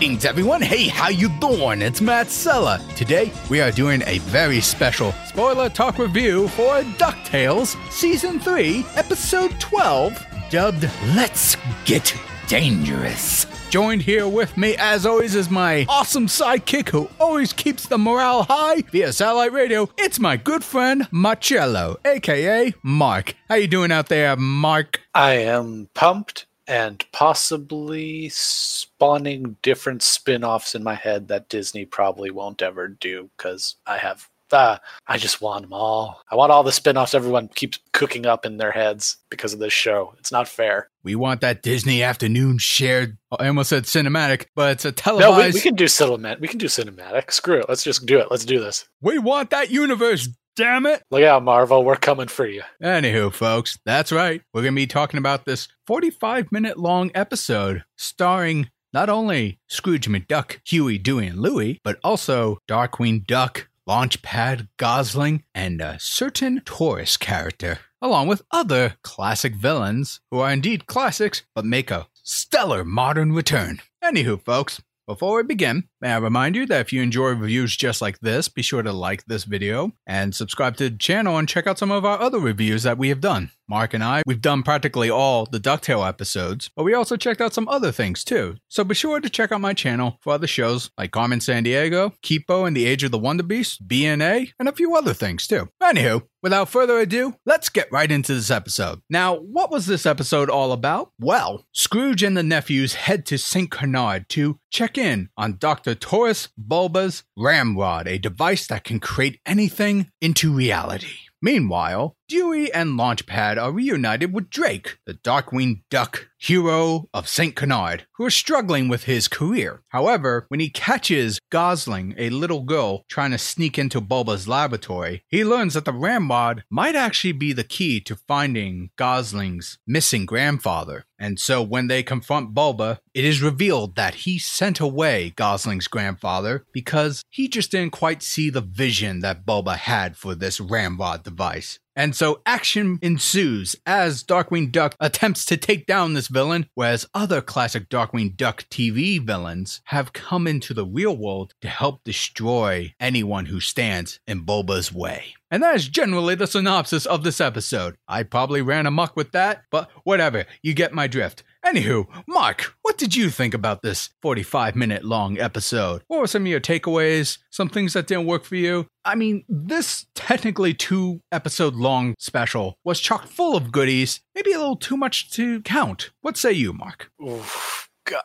Greetings, everyone. Hey, how you doing? It's Matt Sella. Today, we are doing a very special spoiler talk review for DuckTales Season 3, Episode 12, dubbed Let's Get Dangerous. Joined here with me, as always, is my awesome sidekick who always keeps the morale high via satellite radio. It's my good friend Marcello, aka Marc. How you doing out there, Marc? I am pumped and possibly spawning different spin-offs in my head that Disney probably won't ever do because I have uh, I just want them all. I want all the spin-offs everyone keeps cooking up in their heads because of this show. It's not fair. We want that Disney afternoon shared. I almost said cinematic, but it's a televised. No, we, we can do cinematic. We can do cinematic. Screw it. Let's just do it. Let's do this. We want that universe. Damn it. Look out, Marvel. We're coming for you. Anywho, folks, that's right. We're going to be talking about this 45 minute long episode starring not only Scrooge McDuck, Huey, Dewey, and Louie, but also Darkwing Duck, Launchpad Gosalyn, and a certain Taurus character, along with other classic villains who are indeed classics but make a stellar modern return. Anywho, folks, before we begin, may I remind you that if you enjoy reviews just like this, be sure to like this video and subscribe to the channel and check out some of our other reviews that we have done. Marc and I, we've done practically all the DuckTale episodes, but we also checked out some other things too. So be sure to check out my channel for other shows like Carmen Sandiego, Kipo and the Age of the Wonder Beast, BNA, and a few other things too. Anywho, without further ado, let's get right into this episode. Now, what was this episode all about? Well, Scrooge and the nephews head to St. Canard to check in on Dr. Taurus Bulba's Ramrod, a device that can create anything into reality. Meanwhile, Dewey and Launchpad are reunited with Drake, the Darkwing Duck hero of St. Canard, who is struggling with his career. However, when he catches Gosalyn, a little girl, trying to sneak into Bulba's laboratory, he learns that the Ramrod might actually be the key to finding Gosalyn's missing grandfather. And so when they confront Bulba, it is revealed that he sent away Gosalyn's grandfather because he just didn't quite see the vision that Bulba had for this Ramrod device. And so action ensues as Darkwing Duck attempts to take down this villain, whereas other classic Darkwing Duck TV villains have come into the real world to help destroy anyone who stands in Bulba's way. And that is generally the synopsis of this episode. I probably ran amok with that, but whatever, you get my drift. Anywho, Marc, what did you think about this 45 minute long episode? What were some of your takeaways? Some things that didn't work for you? I mean, this technically two episode long special was chock full of goodies, maybe a little too much to count. What say you, Marc? Oof. God,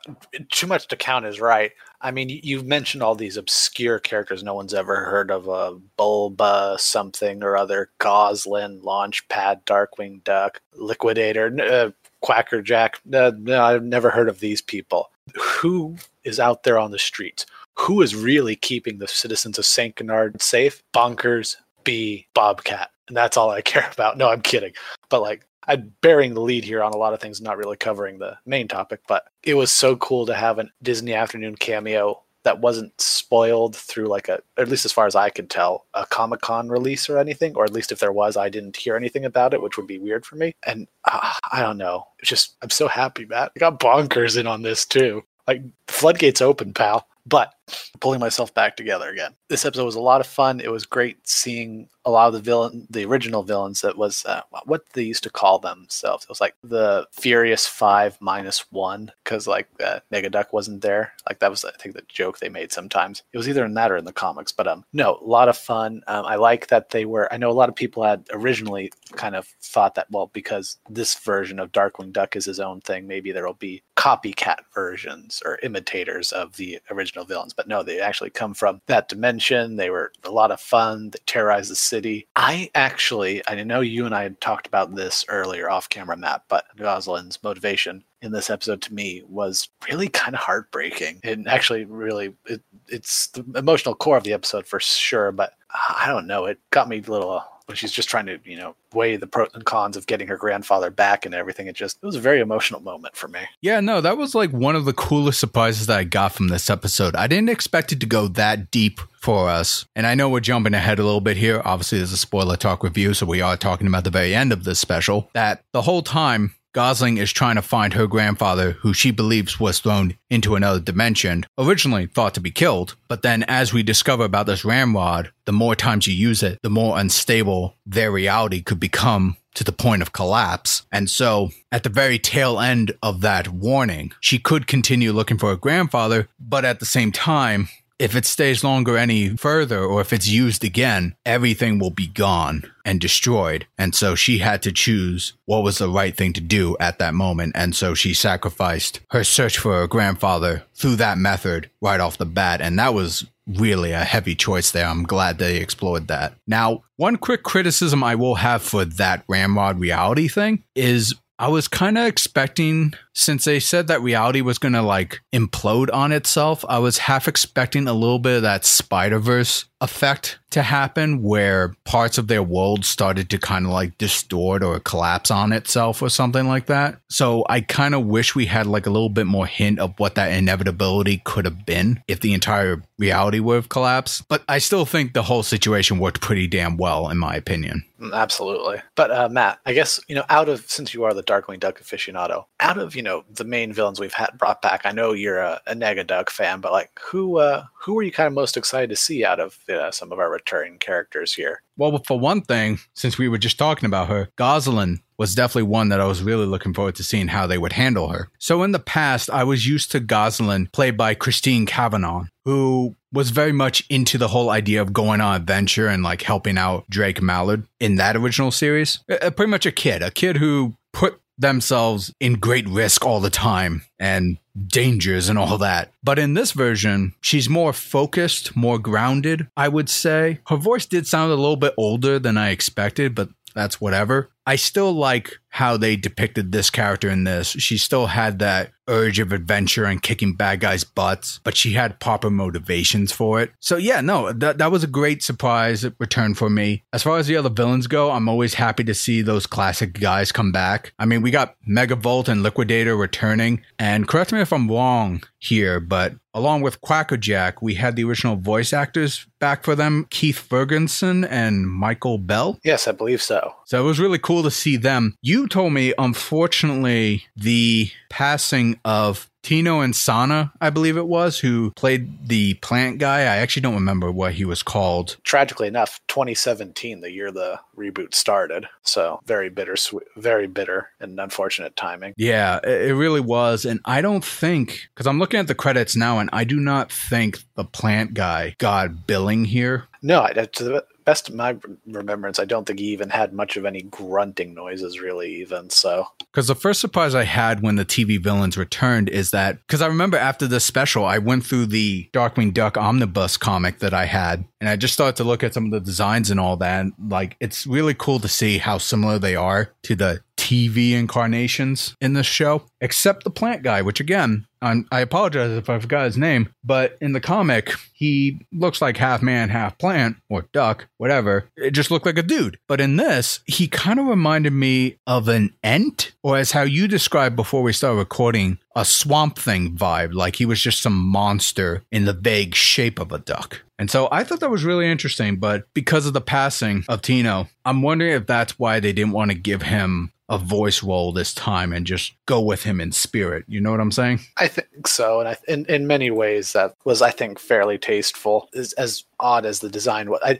too much to count is right. I mean, you've mentioned all these obscure characters no one's ever heard of. A Bulba, something or other, Gosalyn, Launchpad, Darkwing Duck, Liquidator, uh, Quackerjack. Uh, no, I've never heard of these people. Who is out there on the streets? Who is really keeping the citizens of St. Canard safe? Bonkers, D, Bobcat. And that's all I care about. No, I'm kidding. But like, I'm bearing the lead here on a lot of things, not really covering the main topic, but it was so cool to have a Disney Afternoon cameo that wasn't spoiled through like a, at least as far as I could tell, a Comic Con release or anything, or at least if there was, I didn't hear anything about it, which would be weird for me. And uh, I don't know, it's just I'm so happy, Matt. I got bonkers in on this too. Like floodgates open, pal. But pulling myself back together again. This episode was a lot of fun. It was great seeing a lot of the villain, the original villains. That was uh, what they used to call themselves. It was like the Furious Five minus one because like uh, Negaduck wasn't there. Like that was I think the joke they made sometimes. It was either in that or in the comics. But um, no, a lot of fun. Um, I like that they were. I know a lot of people had originally kind of thought that well because this version of Darkwing Duck is his own thing. Maybe there will be copycat versions or imitators of the original villains. But no, they actually come from that dimension. They were a lot of fun. They terrorized the city. I actually, I know you and I had talked about this earlier off camera, Matt, but Gosalyn's motivation in this episode to me was really kind of heartbreaking. And actually, really, it, it's the emotional core of the episode for sure. But I don't know, it got me a little when she's just trying to, you know, weigh the pros and cons of getting her grandfather back and everything. It just it was a very emotional moment for me. Yeah, no, that was like one of the coolest surprises that I got from this episode. I didn't expect it to go that deep for us. And I know we're jumping ahead a little bit here. Obviously, there's a spoiler talk review, so we are talking about the very end of this special. That the whole time Gosalyn is trying to find her grandfather, who she believes was thrown into another dimension, originally thought to be killed. But then, as we discover about this ramrod, the more times you use it, the more unstable their reality could become to the point of collapse. And so, at the very tail end of that warning, she could continue looking for her grandfather, but at the same time, if it stays longer any further or if it's used again, everything will be gone and destroyed. And so she had to choose what was the right thing to do at that moment. And so she sacrificed her search for her grandfather through that method right off the bat. And that was really a heavy choice there. I'm glad they explored that. Now, one quick criticism I will have for that Ramrod reality thing is I was kind of expecting, since they said that reality was going to like implode on itself, I was half expecting a little bit of that Spider Verse effect to happen where parts of their world started to kind of like distort or collapse on itself or something like that. So I kind of wish we had like a little bit more hint of what that inevitability could have been if the entire reality would have collapsed. But I still think the whole situation worked pretty damn well, in my opinion. Absolutely. But uh, Matt, I guess, you know, out of, since you are the Darkwing Duck aficionado, out of, you know, the main villains we've had brought back, I know you're a, a Negaduck fan, but like who, uh, who are you kind of most excited to see out of uh, some of our returning characters here? Well, for one thing, since we were just talking about her, Gosalyn was definitely one that I was really looking forward to seeing how they would handle her. So in the past, I was used to Gosalyn, played by Christine Cavanaugh, who was very much into the whole idea of going on adventure and like helping out Drake Mallard in that original series. Uh, pretty much a kid, a kid who put themselves in great risk all the time and dangers and all that. But in this version, she's more focused, more grounded, I would say. Her voice did sound a little bit older than I expected, but that's whatever. I still like how they depicted this character in this. She still had that urge of adventure and kicking bad guys' butts, but she had proper motivations for it. So yeah, no, that that was a great surprise return for me. As far as the other villains go, I'm always happy to see those classic guys come back. I mean, we got Megavolt and Liquidator returning, and correct me if I'm wrong here, but along with Quackerjack, we had the original voice actors back for them, Keith Ferguson and Michael Bell. Yes, I believe so. So it was really cool to see them. You told me, unfortunately, the passing of Tino Insana, I believe it was, who played the plant guy. I actually don't remember what he was called. Tragically enough, 2017, the year the reboot started. So very bitter, very bitter and unfortunate timing. Yeah, it really was. And I don't think, because I'm looking at the credits now, and I do not think the plant guy got billing here. No, I to the best of my remembrance, I don't think he even had much of any grunting noises, really, even. So, because the first surprise I had when the TV villains returned is that, because I remember after this special, I went through the Darkwing Duck omnibus comic that I had, and I just started to look at some of the designs and all that. And, like, it's really cool to see how similar they are to the TV incarnations in this show, except the plant guy, which again, I'm, i apologize if I forgot his name, but in the comic, he looks like half man, half plant, or duck, whatever. It just looked like a dude. But in this, he kind of reminded me of an ent, or as how you described before we started recording, a swamp thing vibe, like he was just some monster in the vague shape of a duck. And so I thought that was really interesting, but because of the passing of Tino, I'm wondering if that's why they didn't want to give him a voice role this time and just go with him in spirit. You know what I'm saying? I think so, and I, in in many ways that was I think fairly tasteful. As, as odd as the design was, I,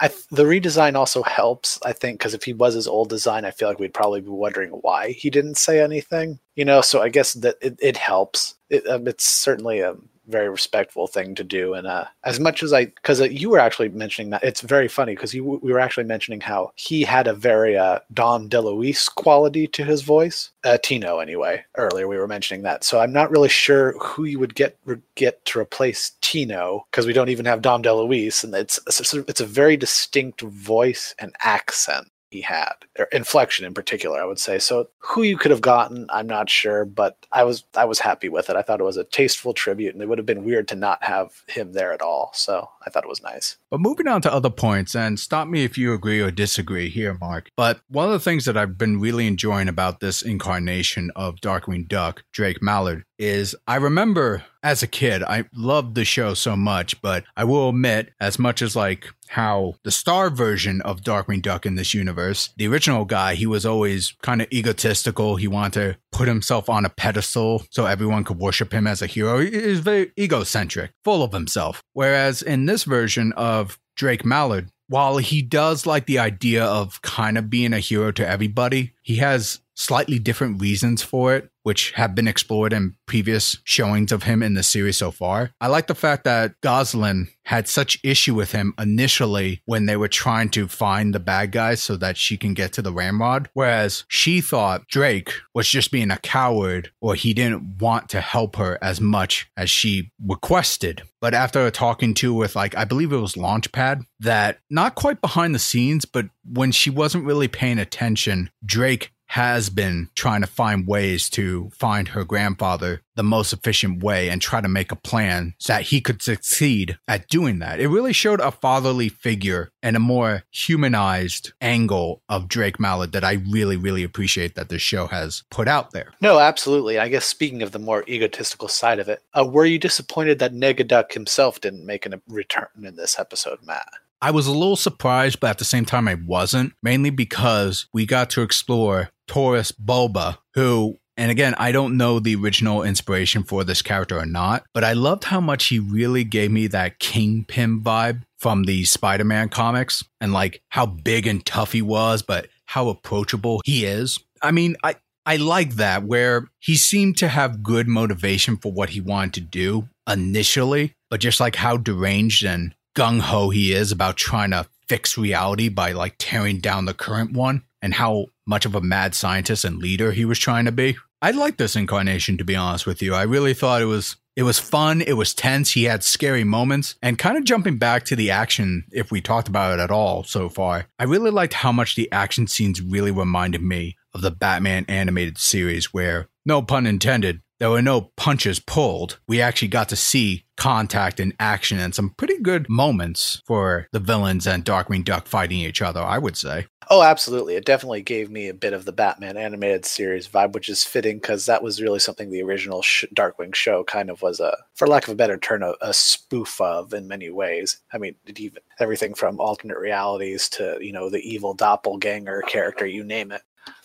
I the redesign also helps. I think because if he was his old design, I feel like we'd probably be wondering why he didn't say anything. You know, so I guess that it, it helps. It, um, it's certainly a very respectful thing to do. And uh, as much as I, because uh, you were actually mentioning that, it's very funny because we were actually mentioning how he had a very uh, Dom DeLuise quality to his voice. Uh, Tino, anyway. Earlier we were mentioning that, so I'm not really sure who you would get get to replace Tino because we don't even have Dom DeLuise, and it's it's a very distinct voice and accent he had, or inflection in particular, I would say. So who you could have gotten, I'm not sure, but I was I was happy with it. I thought it was a tasteful tribute, and it would have been weird to not have him there at all. So I thought it was nice. But moving on to other points, and stop me if you agree or disagree here, Marc. But one of the things that I've been really enjoying about this incarnation of Darkwing Duck, Drake Mallard, is I remember as a kid, I loved the show so much, but I will admit, as much as like how the star version of Darkwing Duck in this universe, the original guy, he was always kind of egotistical. He wanted to put himself on a pedestal so everyone could worship him as a hero. He was very egocentric, full of himself. Whereas in this version of Drake Mallard, while he does like the idea of kind of being a hero to everybody, he has slightly different reasons for it, which have been explored in previous showings of him in the series so far. I like the fact that Gosalyn had such issue with him initially when they were trying to find the bad guys so that she can get to the ramrod, whereas she thought Drake was just being a coward or he didn't want to help her as much as she requested. But after talking to with like I believe it was Launchpad, that not quite behind the scenes, but when she wasn't really paying attention, Drake has been trying to find ways to find her grandfather the most efficient way and try to make a plan so that he could succeed at doing that. It really showed a fatherly figure and a more humanized angle of Drake Mallard that I really, really appreciate that this show has put out there. No, absolutely. I guess speaking of the more egotistical side of it, uh, were you disappointed that Negaduck himself didn't make a return in this episode, Matt? I was a little surprised, but at the same time, I wasn't, mainly because we got to explore Taurus Bulba, who and again, I don't know the original inspiration for this character or not, but I loved how much he really gave me that Kingpin vibe from the Spider Man comics and like how big and tough he was, but how approachable he is. I mean, I, I like that where he seemed to have good motivation for what he wanted to do initially, but just like how deranged and gung ho he is about trying to fix reality by like tearing down the current one and how much of a mad scientist and leader he was trying to be. I like this incarnation to be honest with you. I really thought it was it was fun, it was tense, he had scary moments, and kind of jumping back to the action if we talked about it at all so far. I really liked how much the action scenes really reminded me of the Batman animated series where no pun intended, there were no punches pulled. We actually got to see contact and action and some pretty good moments for the villains and Darkwing Duck fighting each other, I would say. Oh, absolutely. It definitely gave me a bit of the Batman animated series vibe, which is fitting because that was really something the original sh- Darkwing show kind of was a, for lack of a better term, a, a spoof of in many ways. I mean, even everything from alternate realities to, you know, the evil doppelganger character, you name it.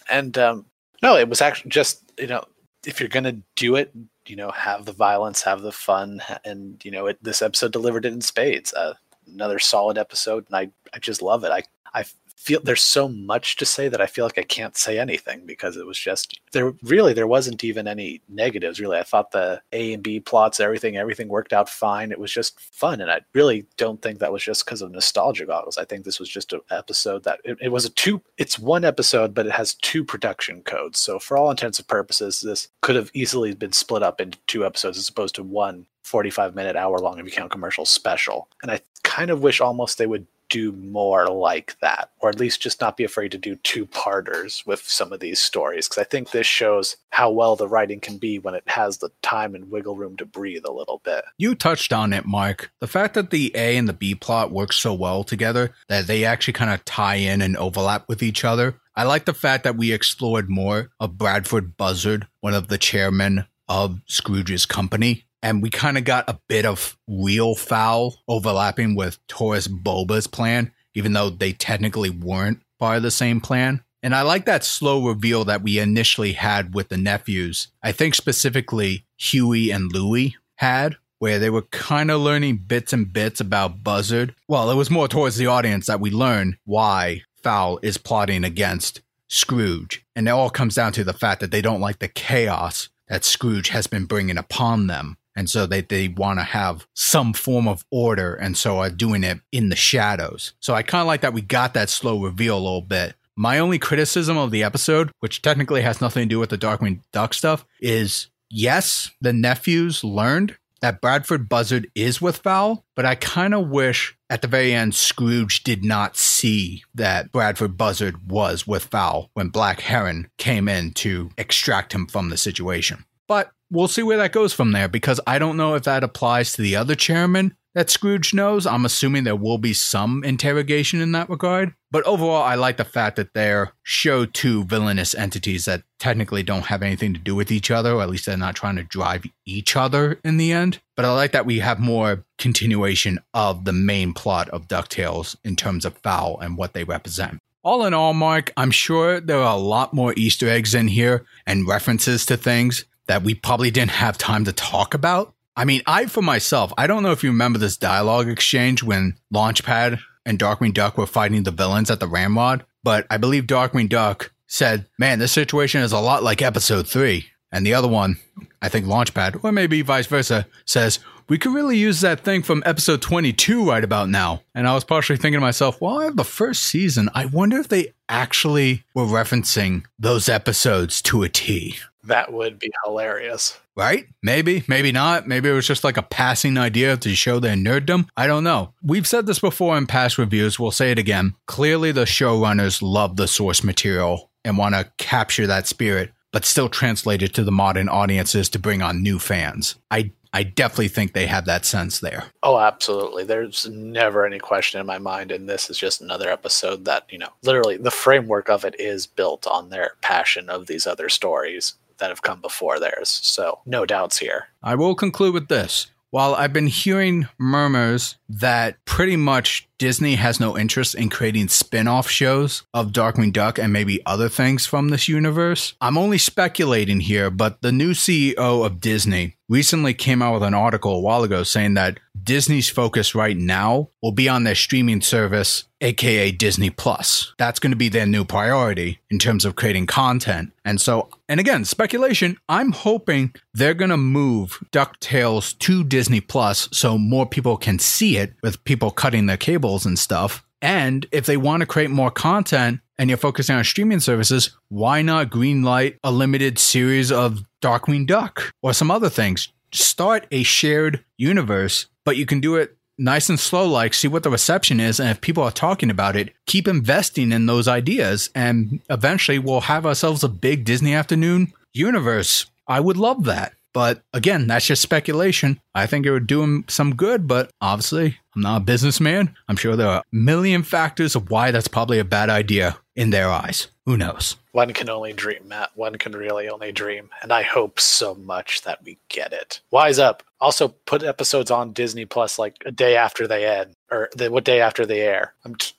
And um, no, it was actually just, you know, if you're gonna do it, you know, have the violence, have the fun, and you know, it, this episode delivered it in spades. Uh, another solid episode, and I I just love it. I I feel there's so much to say that I feel like I can't say anything because it was just there really there wasn't even any negatives really. I thought the A and B plots, everything, everything worked out fine. It was just fun. And I really don't think that was just because of nostalgia goggles. I think this was just an episode that it, it was a two it's one episode, but it has two production codes. So for all intents and purposes, this could have easily been split up into two episodes as opposed to one 45 minute hour long if you count commercial special. And I kind of wish almost they would do more like that, or at least just not be afraid to do two parters with some of these stories. Because I think this shows how well the writing can be when it has the time and wiggle room to breathe a little bit. You touched on it, Marc. The fact that the A and the B plot work so well together that they actually kind of tie in and overlap with each other. I like the fact that we explored more of Bradford Buzzard, one of the chairmen of Scrooge's company, and we kind of got a bit of real Fowl overlapping with Taurus Bulba's plan, even though they technically weren't part of the same plan. And I like that slow reveal that we initially had with the nephews. I think specifically Huey and Louie had, where they were kind of learning bits and bits about Buzzard. Well, it was more towards the audience that we learn why Fowl is plotting against Scrooge. And it all comes down to the fact that they don't like the chaos that Scrooge has been bringing upon them and so they, they want to have some form of order and so are doing it in the shadows. So i kind of like that we got that slow reveal a little bit. My only criticism of the episode which technically has nothing to do with the darkwing duck stuff is yes the nephews learned that bradford buzzard is with fowl but i kind of wish at the very end scrooge did not see that bradford buzzard was with fowl when black heron came in to extract him from the situation. But we'll see where that goes from there because I don't know if that applies to the other chairman that Scrooge knows. I'm assuming there will be some interrogation in that regard. But overall, I like the fact that they're show two villainous entities that technically don't have anything to do with each other, or at least they're not trying to drive each other in the end. But I like that we have more continuation of the main plot of DuckTales in terms of Fowl and what they represent. All in all, Marc, I'm sure there are a lot more Easter eggs in here and references to things that we probably didn't have time to talk about. I mean, I, for myself, I don't know if you remember this dialogue exchange when Launchpad and Darkwing Duck were fighting the villains at the Ramrod, but I believe Darkwing Duck said, Man, this situation is a lot like episode three. And the other one, I think Launchpad, or maybe vice versa, says, We could really use that thing from episode 22 right about now. And I was partially thinking to myself, Well, I have the first season. I wonder if they actually were referencing those episodes to a T. That would be hilarious. Right? Maybe, maybe not. Maybe it was just like a passing idea to show their nerddom. I don't know. We've said this before in past reviews. We'll say it again. Clearly, the showrunners love the source material and want to capture that spirit, but still translate it to the modern audiences to bring on new fans. I I definitely think they have that sense there. Oh, absolutely. There's never any question in my mind. And this is just another episode that, you know, literally the framework of it is built on their passion of these other stories that have come before theirs. So, no doubts here. I will conclude with this. While I've been hearing murmurs that pretty much Disney has no interest in creating spin off shows of Darkwing Duck and maybe other things from this universe, I'm only speculating here, but the new CEO of Disney recently came out with an article a while ago saying that Disney's focus right now will be on their streaming service, aka Disney Plus. That's going to be their new priority in terms of creating content. And so, and again, speculation, I'm hoping they're going to move DuckTales to Disney Plus so more people can see it with people cutting their and stuff. And if they want to create more content, and you're focusing on streaming services, why not greenlight a limited series of Darkwing Duck or some other things? Start a shared universe, but you can do it nice and slow, like see what the reception is. And if people are talking about it, keep investing in those ideas. And eventually we'll have ourselves a big Disney afternoon universe. I would love that. But again, that's just speculation. I think it would do him some good, but obviously, I'm not a businessman. I'm sure there are a million factors of why that's probably a bad idea in their eyes. Who knows? One can only dream, Matt. One can really only dream. And I hope so much that we get it. Wise up. Also, put episodes on Disney Plus like a day after they end, or the, what day after they air. I'm just,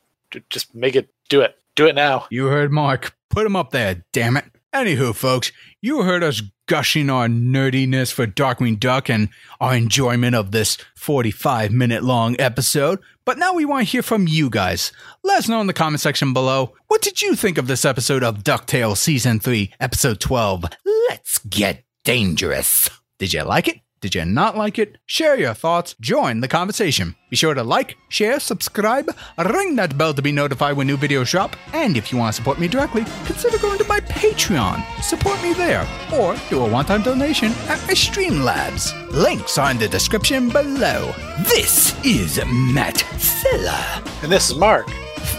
just make it, do it. Do it now. You heard Marc. Put them up there, damn it. Anywho, folks, you heard us gushing our nerdiness for Darkwing Duck and our enjoyment of this 45 minute long episode. But now we want to hear from you guys. Let us know in the comment section below. What did you think of this episode of DuckTales Season 3, Episode 12? Let's get dangerous. Did you like it? Did you not like it? Share your thoughts, join the conversation. Be sure to like, share, subscribe, ring that bell to be notified when new videos drop, and if you want to support me directly, consider going to my Patreon. Support me there, or do a one-time donation at my Streamlabs. Links are in the description below. This is Matt Sella. And this is Marc.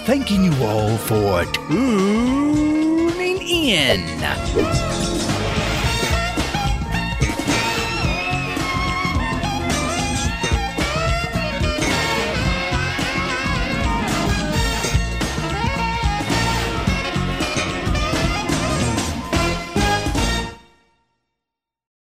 Thanking you all for tuning in.